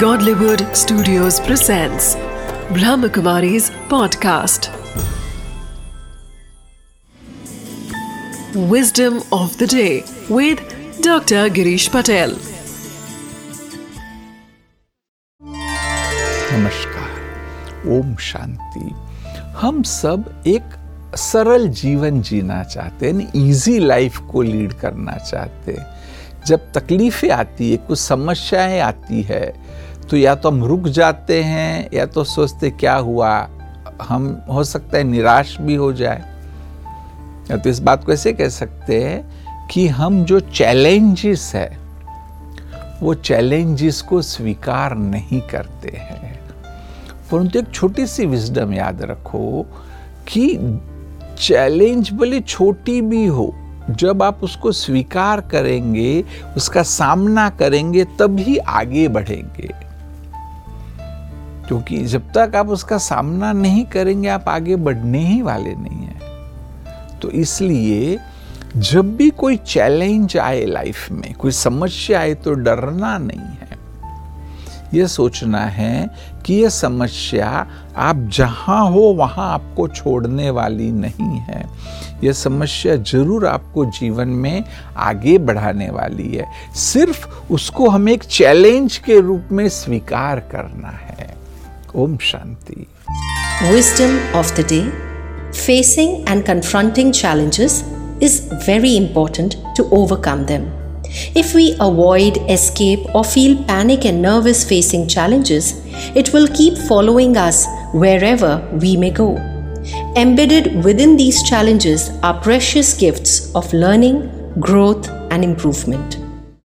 Godlywood Studios presents Brahmakumari's podcast. Wisdom of the day with Dr. Girish Patel. नमस्कार ओम शांति हम सब एक सरल जीवन जीना चाहते हैं इजी लाइफ को लीड करना चाहते हैं जब तकलीफें आती है कुछ समस्याएँ आती है तो या तो हम रुक जाते हैं, या तो सोचते क्या हुआ, हम हो सकता है निराश भी हो जाए। या तो इस बात को ऐसे कह सकते हैं कि हम जो चैलेंजेस है, वो चैलेंजेस को स्वीकार नहीं करते हैं। परंतु एक छोटी सी विजडम याद रखो कि चैलेंज भले छोटी भी हो, जब आप उसको स्वीकार करेंगे, उसका सामना करेंगे तभी आगे बढ़ेंगे। क्योंकि जब तक आप उसका सामना नहीं करेंगे, आप आगे बढ़ने ही वाले नहीं हैं। तो इसलिए जब भी कोई चैलेंज आए लाइफ में, कोई समस्या आए तो डरना नहीं है। यह सोचना है कि यह समस्या आप जहाँ हो, वहाँ आपको छोड़ने वाली नहीं है। यह समस्या ज़रूर आपको जीवन में आगे बढ़ाने वाली है। सिर्फ़ उसको हमें एक चैलेंज के रूप में स्वीकार करना है। Om Shanti. Wisdom of the day Facing and confronting challenges is very important to overcome them. If we avoid, escape, or feel panic and nervous facing challenges, it will keep following us wherever we may go. Embedded within these challenges are precious gifts of learning, growth, and improvement.